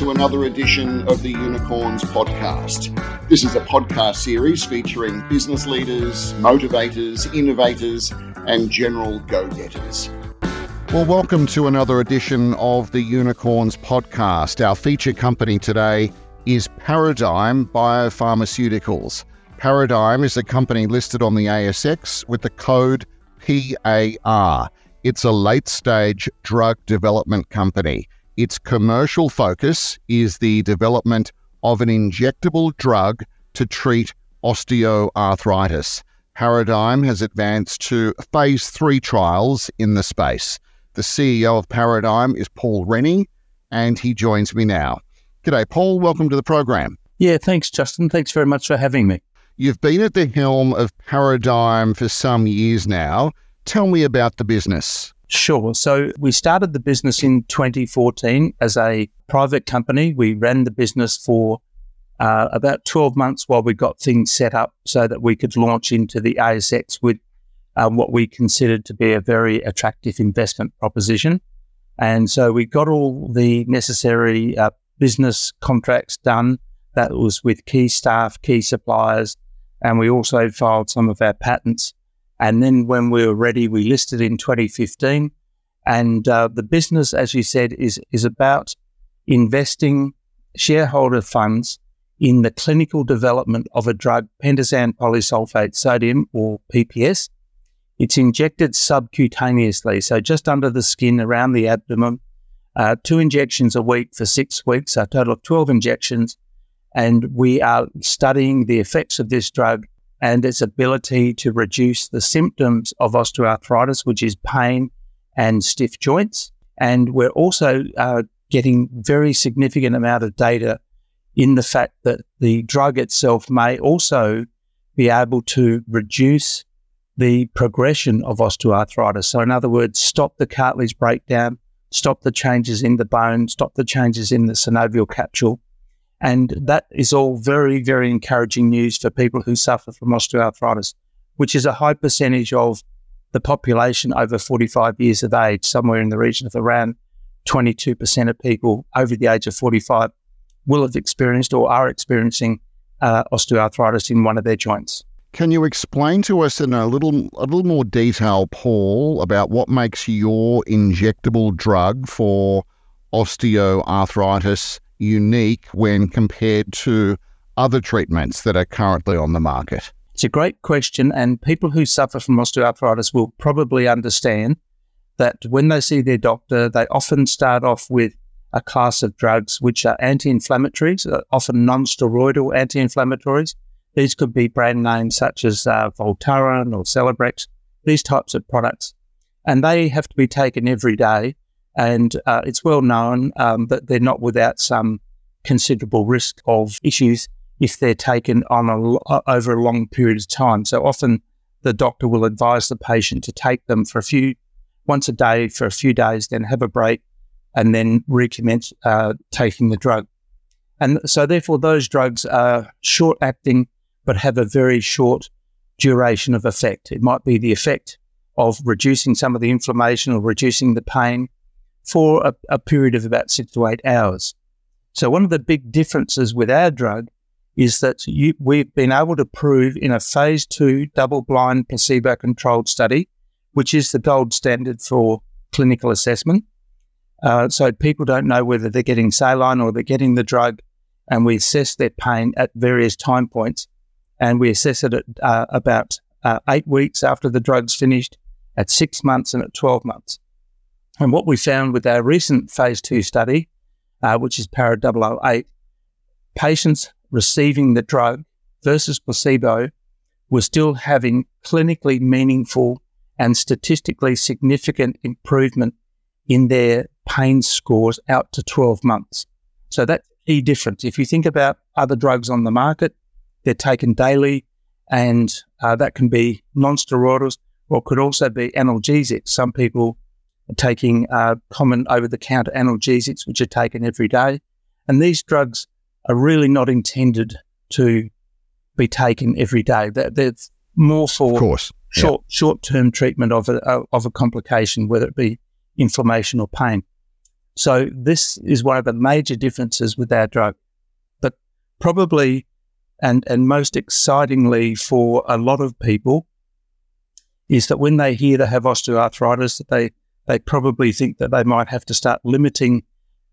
to another edition of the Unicorns podcast. This is a podcast series featuring business leaders, motivators, innovators, and general go getters. Well, welcome to another edition of the Unicorns podcast. Our feature company today is Paradigm Biopharmaceuticals. Paradigm is a company listed on the ASX with the code PAR. It's a late stage drug development company. Its commercial focus is the development of an injectable drug to treat osteoarthritis. Paradigm has advanced to phase three trials in the space. The CEO of Paradigm is Paul Rennie, and he joins me now. G'day, Paul. Welcome to the program. Yeah, thanks, Justin. Thanks very much for having me. You've been at the helm of Paradigm for some years now. Tell me about the business. Sure. So we started the business in 2014 as a private company. We ran the business for uh, about 12 months while we got things set up so that we could launch into the ASX with um, what we considered to be a very attractive investment proposition. And so we got all the necessary uh, business contracts done. That was with key staff, key suppliers, and we also filed some of our patents and then when we were ready, we listed in 2015. And uh, the business, as you said, is, is about investing shareholder funds in the clinical development of a drug, pentosan polysulfate sodium or PPS. It's injected subcutaneously, so just under the skin around the abdomen, uh, two injections a week for six weeks, a total of 12 injections. And we are studying the effects of this drug and its ability to reduce the symptoms of osteoarthritis, which is pain and stiff joints. And we're also uh, getting very significant amount of data in the fact that the drug itself may also be able to reduce the progression of osteoarthritis. So, in other words, stop the cartilage breakdown, stop the changes in the bone, stop the changes in the synovial capsule, and that is all very, very encouraging news for people who suffer from osteoarthritis, which is a high percentage of the population over 45 years of age, somewhere in the region of around 22% of people over the age of 45 will have experienced or are experiencing uh, osteoarthritis in one of their joints. Can you explain to us in a little a little more detail, Paul, about what makes your injectable drug for osteoarthritis unique when compared to other treatments that are currently on the market? It's a great question, and people who suffer from osteoarthritis will probably understand that when they see their doctor, they often start off with a class of drugs which are anti inflammatories, uh, often non steroidal anti inflammatories. These could be brand names such as uh, Voltaren or Celebrex, these types of products. And they have to be taken every day and uh, it's well known um, that they're not without some considerable risk of issues if they're taken on a, uh, over a long period of time. So often the doctor will advise the patient to take them for a few, once a day for a few days, then have a break and then recommence uh, taking the drug. And so therefore those drugs are short acting, but have a very short duration of effect. It might be the effect of reducing some of the inflammation or reducing the pain for a, a period of about six to eight hours. So, one of the big differences with our drug is that you, we've been able to prove in a phase two double blind placebo controlled study, which is the gold standard for clinical assessment. Uh, so people don't know whether they're getting saline or they're getting the drug, and we assess their pain at various time points. And we assess it at uh, about uh, eight weeks after the drug's finished, at six months, and at 12 months. And what we found with our recent phase two study, uh, which is Para 008, patients receiving the drug versus placebo were still having clinically meaningful and statistically significant improvement in their pain scores out to 12 months. So that's a key difference. If you think about other drugs on the market, they're taken daily and uh, that can be non-steroidals or could also be analgesics. Some people taking uh, common over the counter analgesics, which are taken every day. And these drugs are really not intended to be taken every day. They're, they're more for course. short short term treatment of a, of a complication, whether it be inflammation or pain. So this is one of the major differences with our drug. But probably and, and most excitingly for a lot of people is that when they hear they have osteoarthritis, that they, they probably think that they might have to start limiting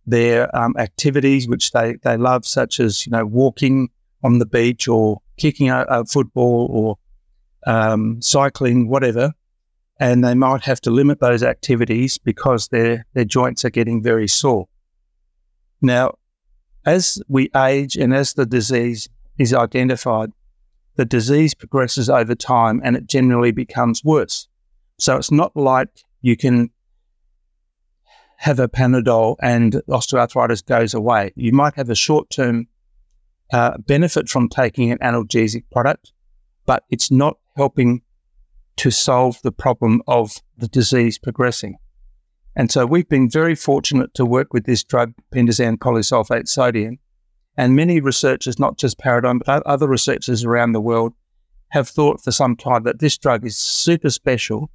their um, activities, which they, they love, such as, you know, walking on the beach or kicking a, a football or um, cycling, whatever. And they might have to limit those activities because their, their joints are getting very sore. Now, as we age and as the disease is identified, the disease progresses over time and it generally becomes worse. So it's not like you can have a Panadol and osteoarthritis goes away. You might have a short term uh, benefit from taking an analgesic product, but it's not helping to solve the problem of the disease progressing. And so we've been very fortunate to work with this drug, pentosan polysulfate sodium, and many researchers, not just Paradigm, but other researchers around the world, have thought for some time that this drug is super special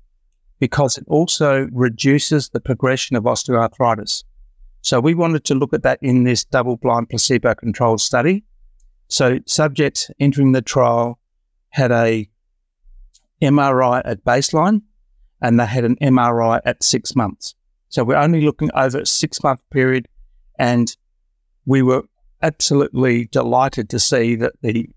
because it also reduces the progression of osteoarthritis. So we wanted to look at that in this double blind placebo controlled study. So subjects entering the trial had a MRI at baseline and they had an MRI at six months. So we're only looking over a six month period and we were absolutely delighted to see that the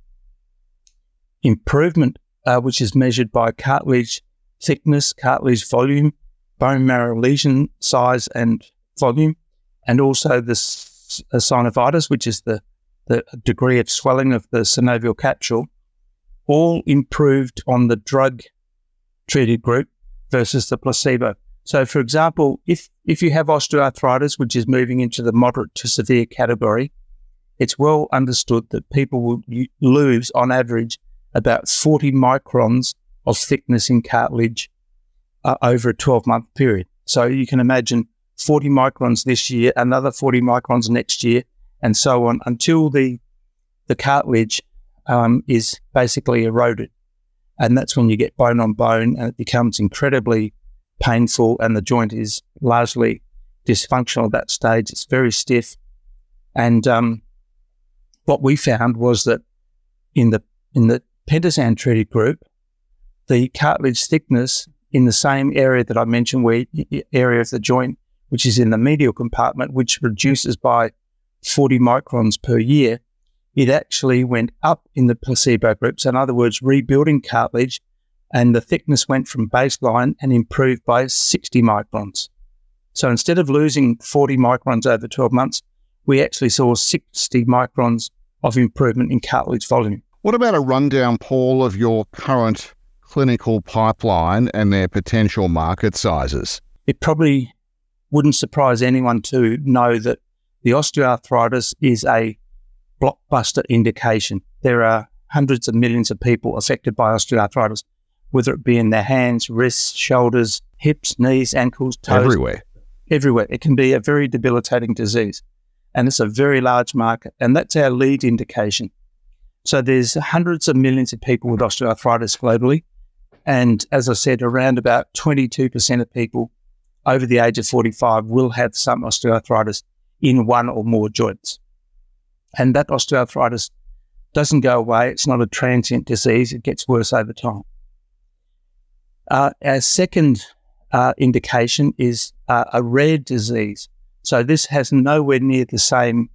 improvement, uh, which is measured by cartilage thickness, cartilage volume, bone marrow lesion size and volume, and also the synovitis, which is the, the degree of swelling of the synovial capsule, all improved on the drug treated group versus the placebo. So, for example, if, if you have osteoarthritis, which is moving into the moderate to severe category, it's well understood that people will lose, on average, about 40 microns of thickness in cartilage uh, over a 12 month period. So you can imagine 40 microns this year, another 40 microns next year, and so on until the, the cartilage um, is basically eroded. And that's when you get bone on bone and it becomes incredibly painful and the joint is largely dysfunctional at that stage. It's very stiff. And um, what we found was that in the in the pentosan treated group, the cartilage thickness in the same area that I mentioned, where area of the joint, which is in the medial compartment, which reduces by 40 microns per year, it actually went up in the placebo group. So, in other words, rebuilding cartilage, and the thickness went from baseline and improved by 60 microns. So, instead of losing 40 microns over 12 months, we actually saw 60 microns of improvement in cartilage volume. What about a rundown, Paul, of your current clinical pipeline and their potential market sizes? It probably wouldn't surprise anyone to know that the osteoarthritis is a blockbuster indication. There are hundreds of millions of people affected by osteoarthritis, whether it be in their hands, wrists, shoulders, hips, knees, ankles, toes. Everywhere. Everywhere. It can be a very debilitating disease and it's a very large market. And that's our lead indication. So there's hundreds of millions of people with osteoarthritis globally. And as I said, around about 22% of people over the age of 45 will have some osteoarthritis in one or more joints. And that osteoarthritis doesn't go away. It's not a transient disease. It gets worse over time. Uh, our second uh, indication is uh, a rare disease. So this has nowhere near the same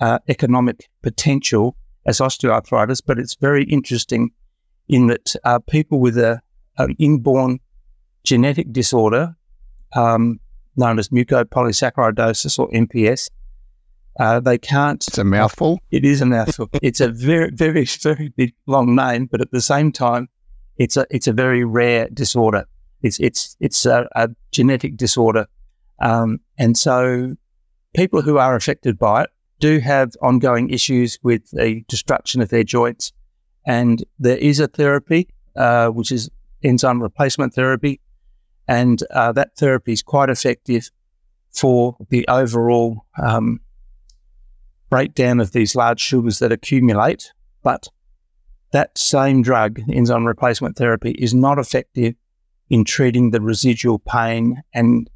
uh, economic potential as osteoarthritis, but it's very interesting in that uh, people with a, an inborn genetic disorder um, known as mucopolysaccharidosis or MPS, uh, they can't. It's a mouthful. It is a mouthful. it's a very, very, very big, long name, but at the same time, it's a it's a very rare disorder. It's it's it's a, a genetic disorder um, and so people who are affected by it do have ongoing issues with the destruction of their joints. And there is a therapy, uh, which is enzyme replacement therapy. And uh, that therapy is quite effective for the overall um, breakdown of these large sugars that accumulate. But that same drug, enzyme replacement therapy, is not effective in treating the residual pain and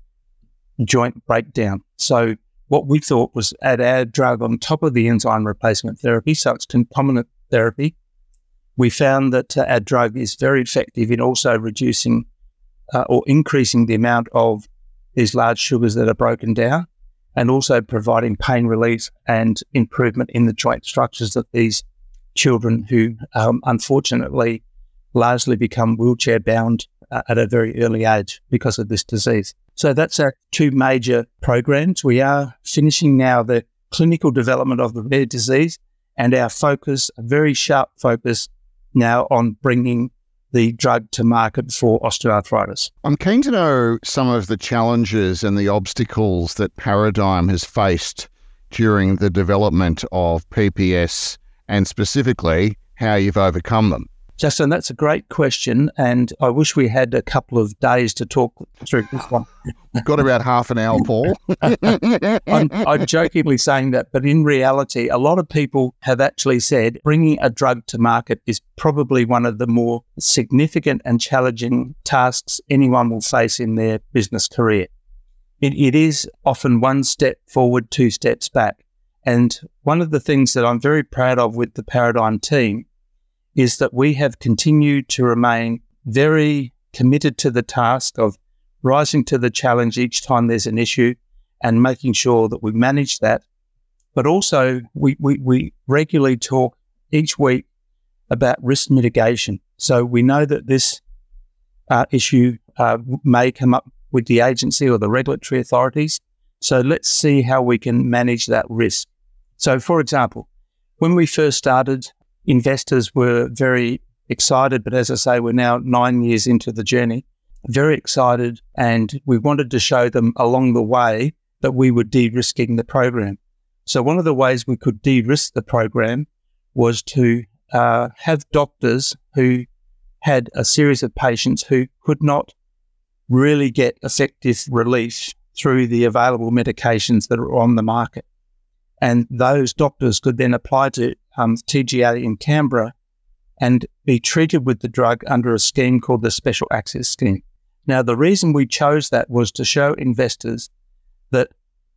joint breakdown. So what we thought was add our drug on top of the enzyme replacement therapy, so it's concomitant therapy. We found that uh, our drug is very effective in also reducing uh, or increasing the amount of these large sugars that are broken down and also providing pain relief and improvement in the joint structures of these children who um, unfortunately largely become wheelchair bound uh, at a very early age because of this disease. So that's our two major programs. We are finishing now the clinical development of the rare disease and our focus, a very sharp focus now on bringing the drug to market for osteoarthritis. I'm keen to know some of the challenges and the obstacles that Paradigm has faced during the development of PPS and specifically how you've overcome them. Justin, that's a great question, and I wish we had a couple of days to talk through this one. We've got about half an hour, Paul. I'm, I'm, jokingly saying that, but in reality, a lot of people have actually said bringing a drug to market is probably one of the more significant and challenging tasks anyone will face in their business career. it, it is often one step forward, two steps back. And one of the things that I'm very proud of with the Paradigm team is that we have continued to remain very committed to the task of rising to the challenge each time there's an issue and making sure that we manage that. But also, we, we, we regularly talk each week about risk mitigation. So we know that this uh, issue uh, may come up with the agency or the regulatory authorities. So let's see how we can manage that risk. So, for example, when we first started, investors were very excited. But as I say, we're now nine years into the journey, very excited. And we wanted to show them along the way that we were de risking the program. So, one of the ways we could de risk the program was to uh, have doctors who had a series of patients who could not really get effective relief through the available medications that are on the market. And those doctors could then apply to um, TGA in Canberra and be treated with the drug under a scheme called the Special Access Scheme. Now, the reason we chose that was to show investors that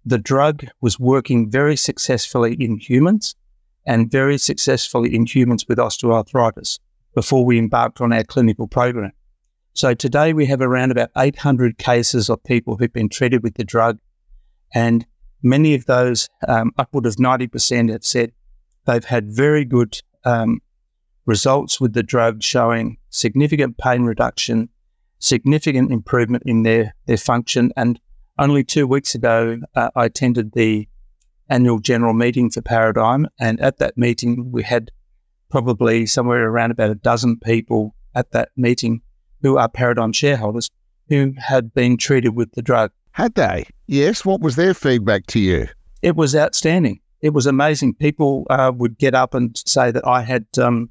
the drug was working very successfully in humans and very successfully in humans with osteoarthritis before we embarked on our clinical program. So today we have around about 800 cases of people who've been treated with the drug, and many of those, um, upward of 90%, have said They've had very good um, results with the drug showing significant pain reduction, significant improvement in their, their function. And only two weeks ago, uh, I attended the annual general meeting for Paradigm. And at that meeting, we had probably somewhere around about a dozen people at that meeting who are Paradigm shareholders who had been treated with the drug. Had they? Yes. What was their feedback to you? It was outstanding it was amazing. People uh, would get up and say that I had um,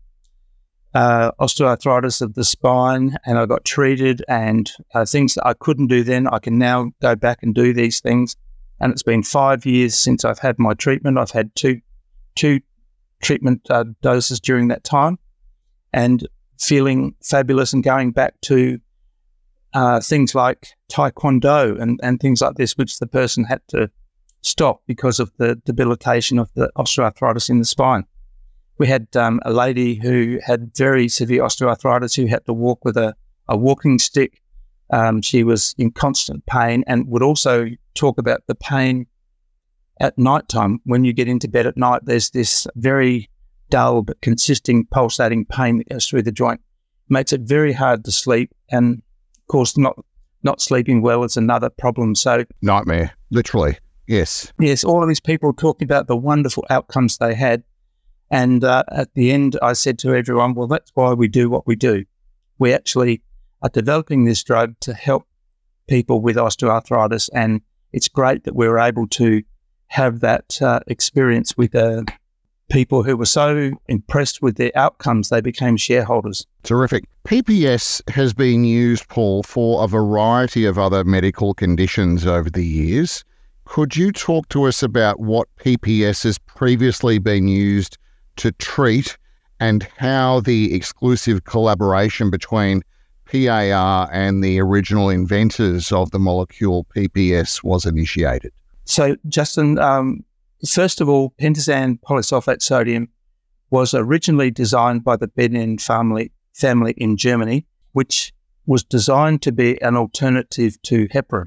uh, osteoarthritis of the spine and I got treated and uh, things that I couldn't do then, I can now go back and do these things. And it's been five years since I've had my treatment. I've had two, two treatment uh, doses during that time and feeling fabulous and going back to uh, things like taekwondo and, and things like this, which the person had to stop because of the debilitation of the osteoarthritis in the spine. We had um, a lady who had very severe osteoarthritis who had to walk with a, a walking stick. Um, she was in constant pain and would also talk about the pain at night time. When you get into bed at night, there's this very dull but consistent pulsating pain that goes through the joint. Makes it very hard to sleep. And course, not not sleeping well is another problem. So nightmare, literally. Yes. Yes, all of these people talking about the wonderful outcomes they had. And uh, at the end, I said to everyone, well, that's why we do what we do. We actually are developing this drug to help people with osteoarthritis. And it's great that we are able to have that uh, experience with uh, people who were so impressed with their outcomes, they became shareholders. Terrific. PPS has been used, Paul, for a variety of other medical conditions over the years. Could you talk to us about what PPS has previously been used to treat and how the exclusive collaboration between PAR and the original inventors of the molecule PPS was initiated? So, Justin, um, first of all, pentosan polysulfate sodium was originally designed by the Benin family, family in Germany, which was designed to be an alternative to heparin.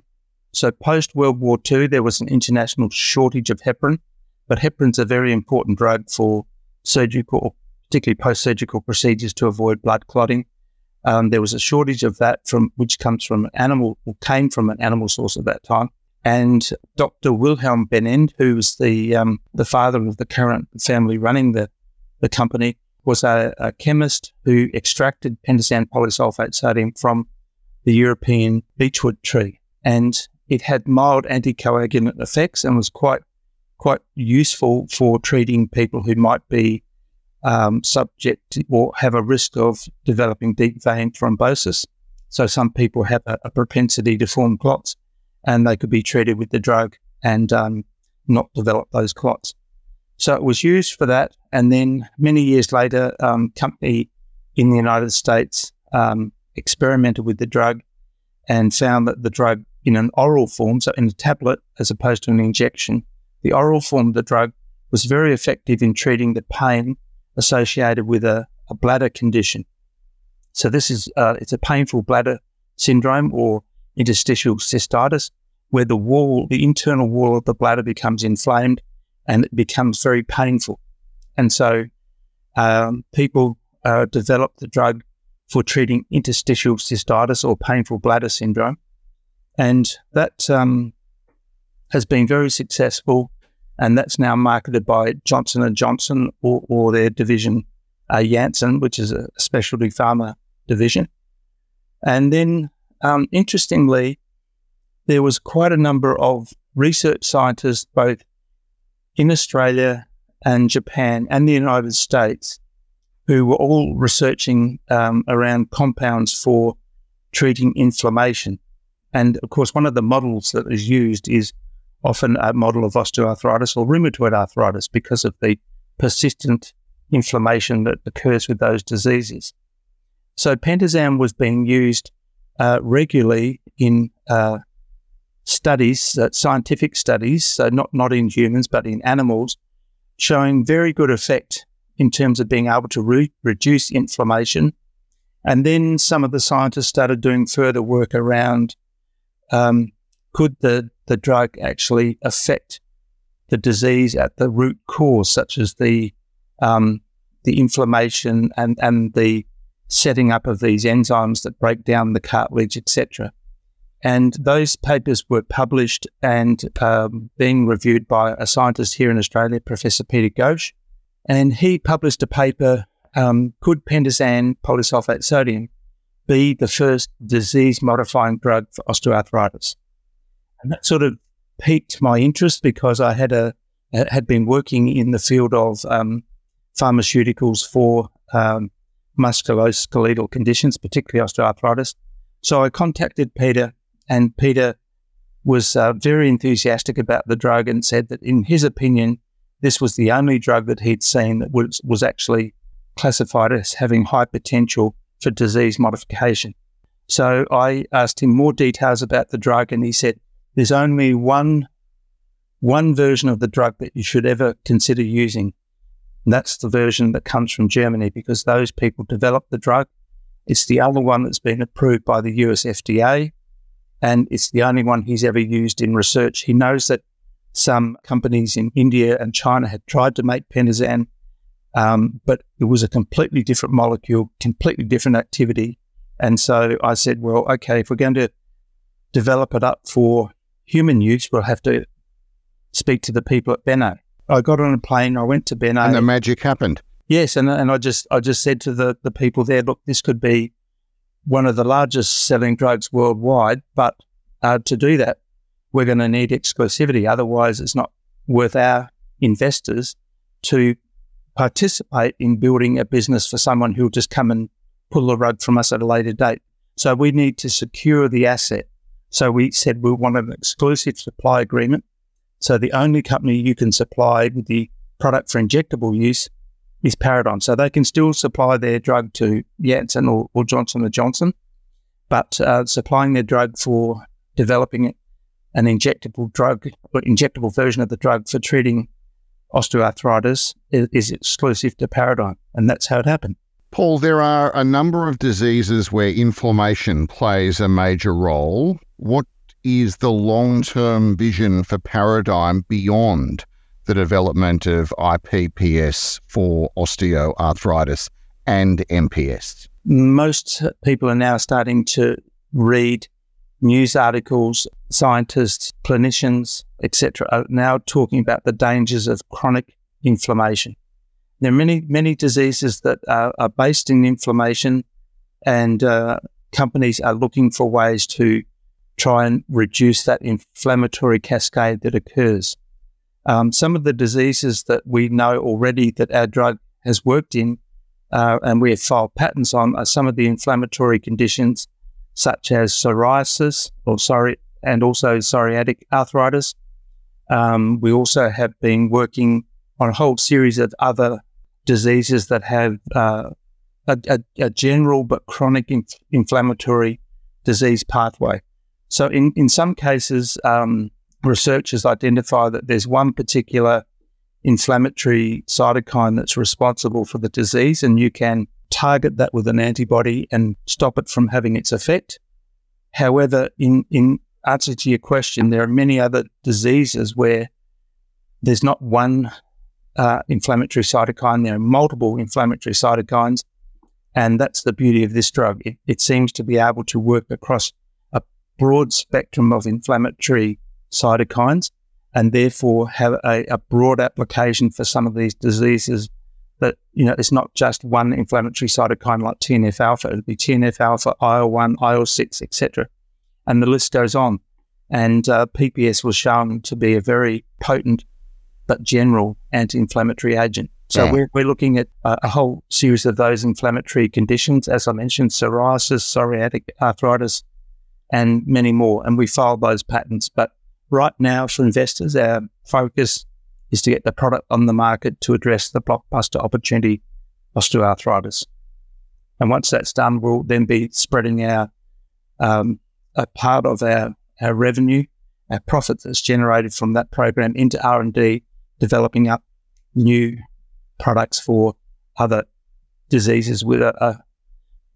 So, post World War II, there was an international shortage of heparin, but heparin's a very important drug for surgical, particularly post surgical procedures to avoid blood clotting. Um, there was a shortage of that from which comes from animal or came from an animal source at that time. And Dr. Wilhelm Benend, who was the um, the father of the current family running the the company, was a, a chemist who extracted pentosan polysulfate sodium from the European beechwood tree, and it had mild anticoagulant effects and was quite quite useful for treating people who might be um, subject or have a risk of developing deep vein thrombosis. So some people have a, a propensity to form clots, and they could be treated with the drug and um, not develop those clots. So it was used for that, and then many years later, um, company in the United States um, experimented with the drug and found that the drug in an oral form, so in a tablet as opposed to an injection, the oral form of the drug was very effective in treating the pain associated with a, a bladder condition. So this is uh, it's a painful bladder syndrome or interstitial cystitis, where the wall, the internal wall of the bladder becomes inflamed and it becomes very painful. And so um, people uh, develop the drug for treating interstitial cystitis or painful bladder syndrome. And that um, has been very successful and that's now marketed by Johnson Johnson or, or their division uh, Janssen, which is a specialty pharma division. And then, um, interestingly, there was quite a number of research scientists, both in Australia and Japan and the United States, who were all researching um, around compounds for treating inflammation. And of course, one of the models that is used is often a model of osteoarthritis or rheumatoid arthritis because of the persistent inflammation that occurs with those diseases. So pentosan was being used uh, regularly in uh, studies, uh, scientific studies, so not, not in humans, but in animals, showing very good effect in terms of being able to re- reduce inflammation. And then some of the scientists started doing further work around um, could the, the drug actually affect the disease at the root cause, such as the um, the inflammation and, and the setting up of these enzymes that break down the cartilage, etc. And those papers were published and um, being reviewed by a scientist here in Australia, Professor Peter Ghosh. And he published a paper um, Could pentosan polysulfate sodium be the first disease modifying drug for osteoarthritis? And that sort of piqued my interest because I had a had been working in the field of um, pharmaceuticals for um, musculoskeletal conditions, particularly osteoarthritis. So I contacted Peter, and Peter was uh, very enthusiastic about the drug and said that, in his opinion, this was the only drug that he'd seen that was, was actually classified as having high potential for disease modification. So I asked him more details about the drug, and he said, there's only one one version of the drug that you should ever consider using. That's the version that comes from Germany because those people developed the drug. It's the other one that's been approved by the US FDA, and it's the only one he's ever used in research. He knows that some companies in India and China had tried to make pentosan, um, but it was a completely different molecule, completely different activity. And so I said, well, okay, if we're going to develop it up for human use, we'll have to speak to the people at Bene. I got on a plane, I went to Bene. And the magic happened. Yes, and, and I just I just said to the, the people there, look, this could be one of the largest selling drugs worldwide, but uh, to do that, we're going to need exclusivity. Otherwise, it's not worth our investors to participate in building a business for someone who'll just come and pull the rug from us at a later date. So we need to secure the asset so we said we want an exclusive supply agreement. So the only company you can supply with the product for injectable use is Paradigm. So they can still supply their drug to Janssen or, or Johnson & Johnson, but uh, supplying their drug for developing an injectable drug or injectable version of the drug for treating osteoarthritis is, is exclusive to Paradigm, and that's how it happened. Paul, there are a number of diseases where inflammation plays a major role. What is the long term vision for Paradigm beyond the development of IPPS for osteoarthritis and MPS? Most people are now starting to read news articles, scientists, clinicians, etc., are now talking about the dangers of chronic inflammation. There are many, many diseases that are, are based in inflammation, and uh, companies are looking for ways to try and reduce that inflammatory cascade that occurs. Um, some of the diseases that we know already that our drug has worked in uh, and we have filed patents on are some of the inflammatory conditions such as psoriasis or sorry, and also psoriatic arthritis. Um, we also have been working on a whole series of other diseases that have uh, a, a, a, general but chronic inf- inflammatory disease pathway. So, in, in some cases, um, researchers identify that there's one particular inflammatory cytokine that's responsible for the disease, and you can target that with an antibody and stop it from having its effect. However, in, in answer to your question, there are many other diseases where there's not one uh, inflammatory cytokine, there are multiple inflammatory cytokines. And that's the beauty of this drug. It, it seems to be able to work across broad spectrum of inflammatory cytokines and therefore have a, a broad application for some of these diseases that, you know, it's not just one inflammatory cytokine like TNF alpha. it'd be TNF alpha, IL-1, IL-6, etc. And the list goes on. And uh, PPS was shown to be a very potent but general anti-inflammatory agent. So yeah. we're, we're looking at a, whole series of those inflammatory conditions, as I mentioned, psoriasis, psoriatic arthritis, and many more. And we filed those patents. But right now, for investors, our focus is to get the product on the market to address the blockbuster opportunity osteoarthritis. And once that's done, we'll then be spreading our um, a part of our, our revenue, our profit that's generated from that program into R and D, developing up new products for other diseases with a, a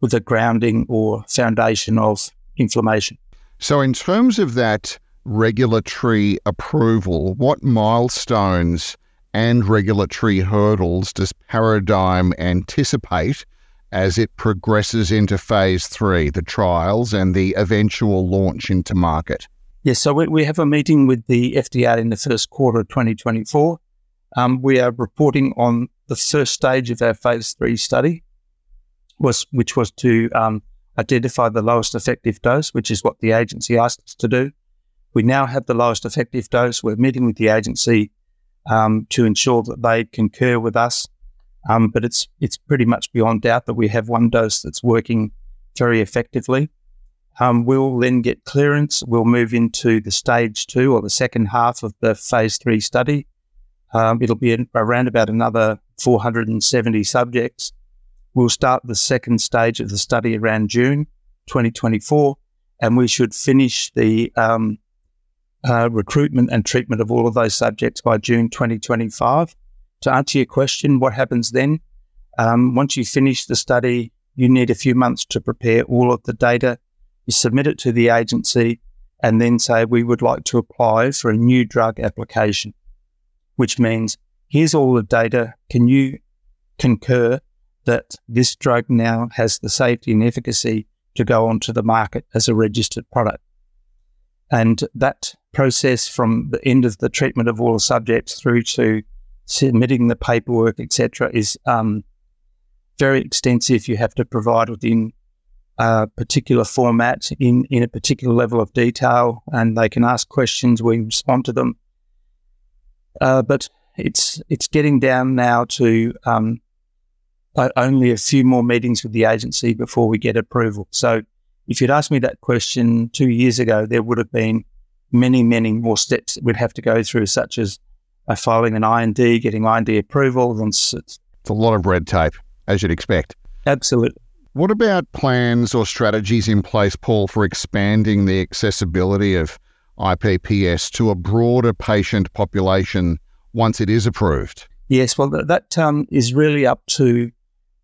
with a grounding or foundation of inflammation. So, in terms of that regulatory approval, what milestones and regulatory hurdles does Paradigm anticipate as it progresses into phase three, the trials and the eventual launch into market? Yes, so we, we have a meeting with the FDA in the first quarter of 2024. Um, we are reporting on the first stage of our phase three study, was which was to um, identify the lowest effective dose, which is what the agency asked us to do. We now have the lowest effective dose. We're meeting with the agency um, to ensure that they concur with us. Um, but it's it's pretty much beyond doubt that we have one dose that's working very effectively. Um, we'll then get clearance. We'll move into the stage two or the second half of the phase three study. Um, it'll be around about another 470 subjects. We'll start the second stage of the study around June 2024, and we should finish the um, uh, recruitment and treatment of all of those subjects by June 2025. To answer your question, what happens then? Um, once you finish the study, you need a few months to prepare all of the data. You submit it to the agency and then say, we would like to apply for a new drug application, which means here's all the data. Can you concur that this drug now has the safety and efficacy to go onto the market as a registered product? And that process from the end of the treatment of all subjects through to submitting the paperwork, etc., is um, very extensive. You have to provide within a particular format in, in a particular level of detail, and they can ask questions. We respond to them. Uh, but it's it's getting down now to um, only a few more meetings with the agency before we get approval. So if you'd asked me that question two years ago, there would have been many, many more steps that we'd have to go through, such as uh, filing an IND, getting IND approval. And it's a lot of red tape, as you'd expect. Absolutely. What about plans or strategies in place, Paul, for expanding the accessibility of IPPS to a broader patient population once it is approved? Yes, well, that um, is really up to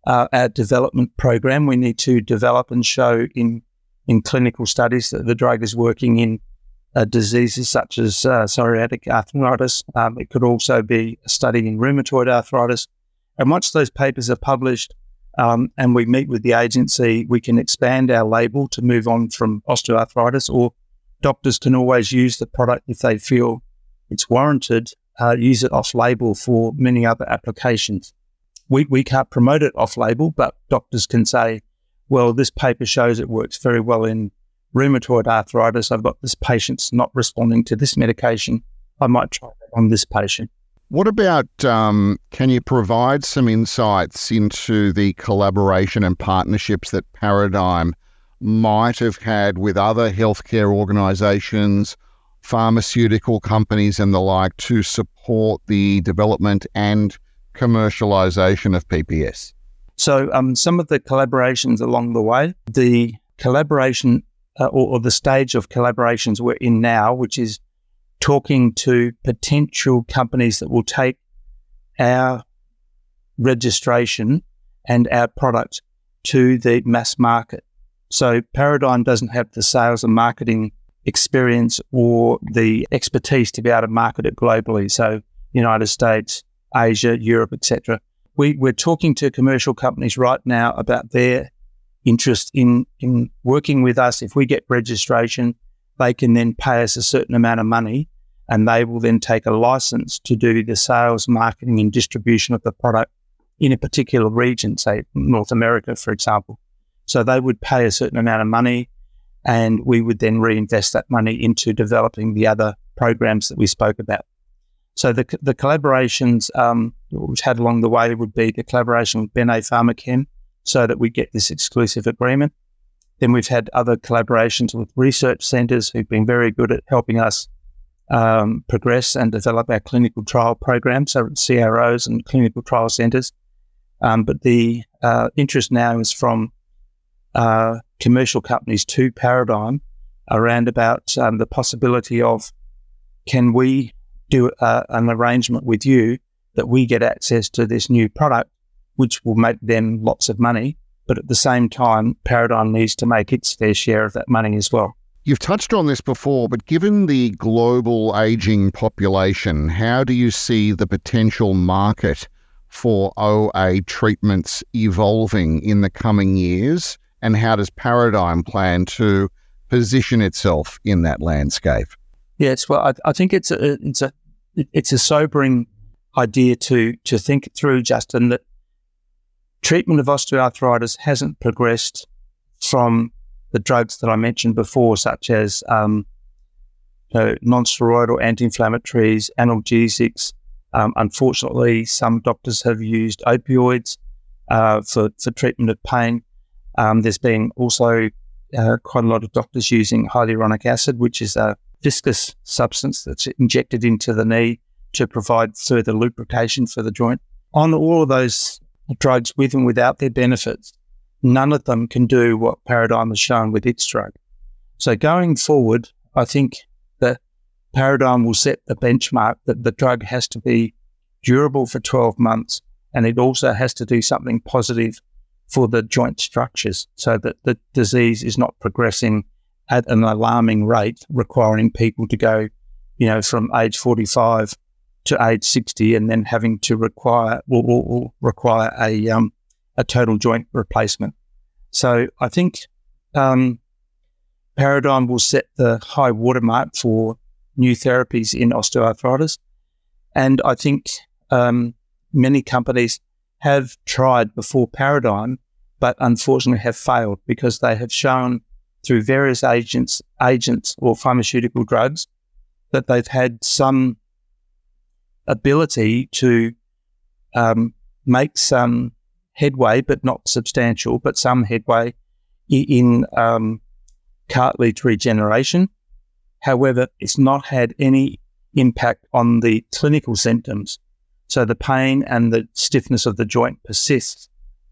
uh, our development program. We need to develop and show in in clinical studies that the drug is working in uh, diseases such as uh, psoriatic arthritis. Um, it could also be a study in rheumatoid arthritis. And once those papers are published, um, and we meet with the agency, we can expand our label to move on from osteoarthritis, or doctors can always use the product if they feel it's warranted, uh, use it off label for many other applications. We, we can't promote it off label, but doctors can say, well, this paper shows it works very well in rheumatoid arthritis. I've got this patient's not responding to this medication. I might try that on this patient. What about um, can you provide some insights into the collaboration and partnerships that Paradigm might have had with other healthcare organisations, pharmaceutical companies, and the like to support the development and commercialisation of PPS? So, um, some of the collaborations along the way, the collaboration uh, or, or the stage of collaborations we're in now, which is talking to potential companies that will take our registration and our product to the mass market. So Paradigm doesn't have the sales and marketing experience or the expertise to be able to market it globally. So United States, Asia, Europe, etc. We, we're talking to commercial companies right now about their interest in, in working with us. If we get registration, they can then pay us a certain amount of money and they will then take a license to do the sales, marketing, and distribution of the product in a particular region, say North America, for example. So they would pay a certain amount of money, and we would then reinvest that money into developing the other programs that we spoke about. So the, the collaborations um, we've had along the way would be the collaboration with Bene Pharmachem, so that we get this exclusive agreement. Then we've had other collaborations with research centres who've been very good at helping us um, progress and develop our clinical trial program, so CROs and clinical trial centres. Um, but the uh, interest now is from uh, commercial companies to Paradigm around about um, the possibility of can we do uh, an arrangement with you that we get access to this new product, which will make them lots of money. But at the same time, Paradigm needs to make its fair share of that money as well. You've touched on this before, but given the global aging population, how do you see the potential market for OA treatments evolving in the coming years? And how does Paradigm plan to position itself in that landscape? Yes, well, I, I think it's a it's a it's a sobering idea to to think through, Justin. That treatment of osteoarthritis hasn't progressed from the drugs that I mentioned before, such as um, you know, non-steroidal anti-inflammatories, analgesics. Um, unfortunately, some doctors have used opioids uh, for, for treatment of pain. Um, there's been also uh, quite a lot of doctors using hyaluronic acid, which is a viscous substance that's injected into the knee to provide further lubrication for the joint. On all of those drugs, with and without their benefits, none of them can do what Paradigm has shown with its drug. So going forward, I think that Paradigm will set the benchmark that the drug has to be durable for 12 months and it also has to do something positive for the joint structures so that the disease is not progressing at an alarming rate, requiring people to go, you know, from age 45 to age 60 and then having to require or, or, or require a um, a total joint replacement. So I think um, Paradigm will set the high watermark for new therapies in osteoarthritis. And I think um, many companies have tried before Paradigm, but unfortunately have failed because they have shown through various agents, agents or pharmaceutical drugs that they've had some ability to um, make some headway, but not substantial, but some headway in um, cartilage regeneration. However, it's not had any impact on the clinical symptoms. So the pain and the stiffness of the joint persists.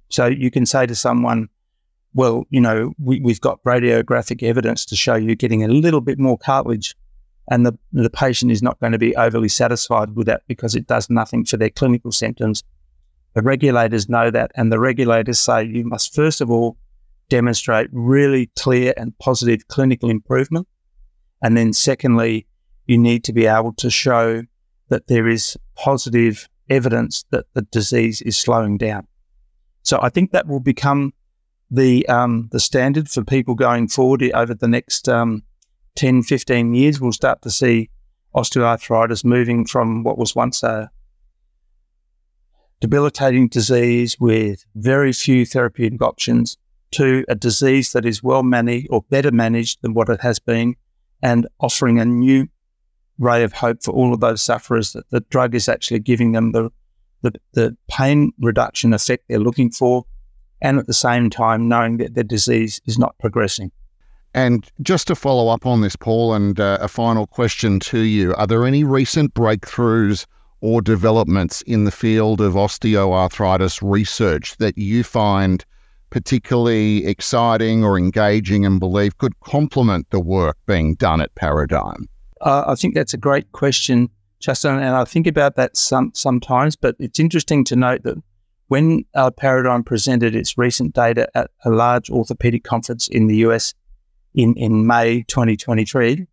So you can say to someone, well, you know, we, we've got radiographic evidence to show you getting a little bit more cartilage and the, the patient is not going to be overly satisfied with that because it does nothing for their clinical symptoms. The regulators know that, and the regulators say you must first of all demonstrate really clear and positive clinical improvement. And then, secondly, you need to be able to show that there is positive evidence that the disease is slowing down. So I think that will become the um, the standard for people going forward over the next um, 10, 15 years. We'll start to see osteoarthritis moving from what was once a debilitating disease with very few therapeutic options to a disease that is well managed or better managed than what it has been and offering a new ray of hope for all of those sufferers that the drug is actually giving them the, the, the pain reduction effect they're looking for and at the same time knowing that the disease is not progressing. And just to follow up on this, Paul, and uh, a final question to you Are there any recent breakthroughs or developments in the field of osteoarthritis research that you find particularly exciting or engaging and believe could complement the work being done at Paradigm? Uh, I think that's a great question, Justin, and I think about that some, sometimes. But it's interesting to note that when our Paradigm presented its recent data at a large orthopedic conference in the US in, in May 2023,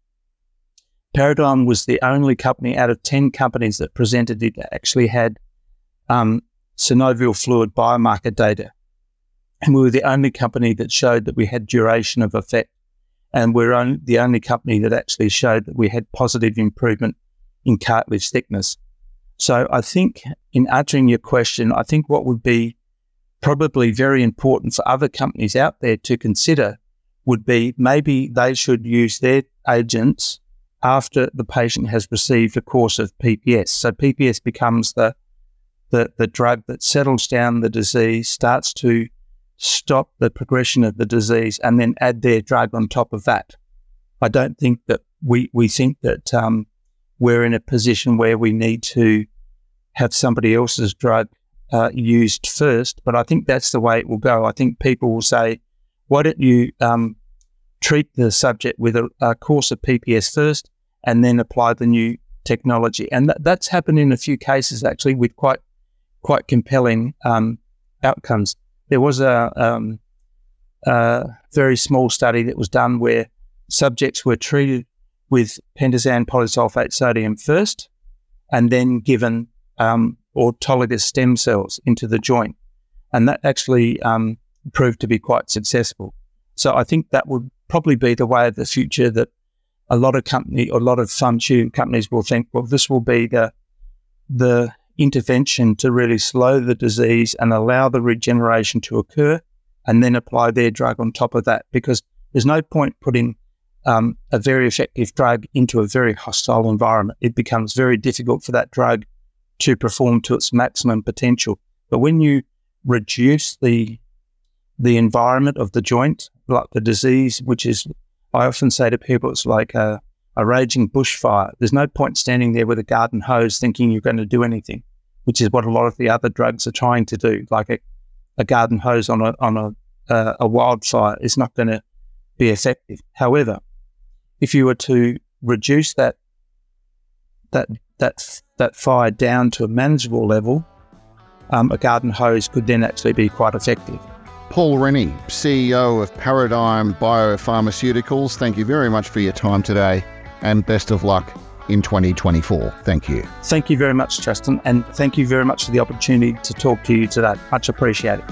Paradigm was the only company out of 10 companies that presented it that actually had um, synovial fluid biomarker data. And we were the only company that showed that we had duration of effect. And we're on, the only company that actually showed that we had positive improvement in cartilage thickness. So I think in answering your question, I think what would be probably very important for other companies out there to consider would be maybe they should use their agents after the patient has received a course of PPS. So PPS becomes the the, the drug that settles down the disease, starts to stop the progression of the disease, and then add their drug on top of that. I don't think that we, we think that um, we're in a position where we need to have somebody else's drug uh, used first, but I think that's the way it will go. I think people will say, why don't you um, treat the subject with a, a, course of PPS first and then apply the new technology? And th- that's happened in a few cases actually with quite quite compelling um, outcomes. There was a, um, a very small study that was done where subjects were treated with pentosan polysulfate sodium first and then given um, autologous stem cells into the joint. And that actually um, proved to be quite successful. So I think that would probably be the way of the future that a lot of company, a lot of pharmaceutical companies will think, well, this will be the, the intervention to really slow the disease and allow the regeneration to occur and then apply their drug on top of that because there's no point putting um, a very effective drug into a very hostile environment. It becomes very difficult for that drug to perform to its maximum potential. But when you reduce the the environment of the joint, like the disease, which is, I often say to people, it's like a, a raging bushfire. There's no point standing there with a garden hose thinking you're going to do anything, which is what a lot of the other drugs are trying to do. Like a, a garden hose on a on a uh, a wildfire is not going to be effective. However, if you were to reduce that that that that fire down to a manageable level, um, a garden hose could then actually be quite effective. Paul Rennie, CEO of Paradigm Biopharmaceuticals, thank you very much for your time today and best of luck in 2024. Thank you. Thank you very much, Justin, and thank you very much for the opportunity to talk to you today. Much appreciated.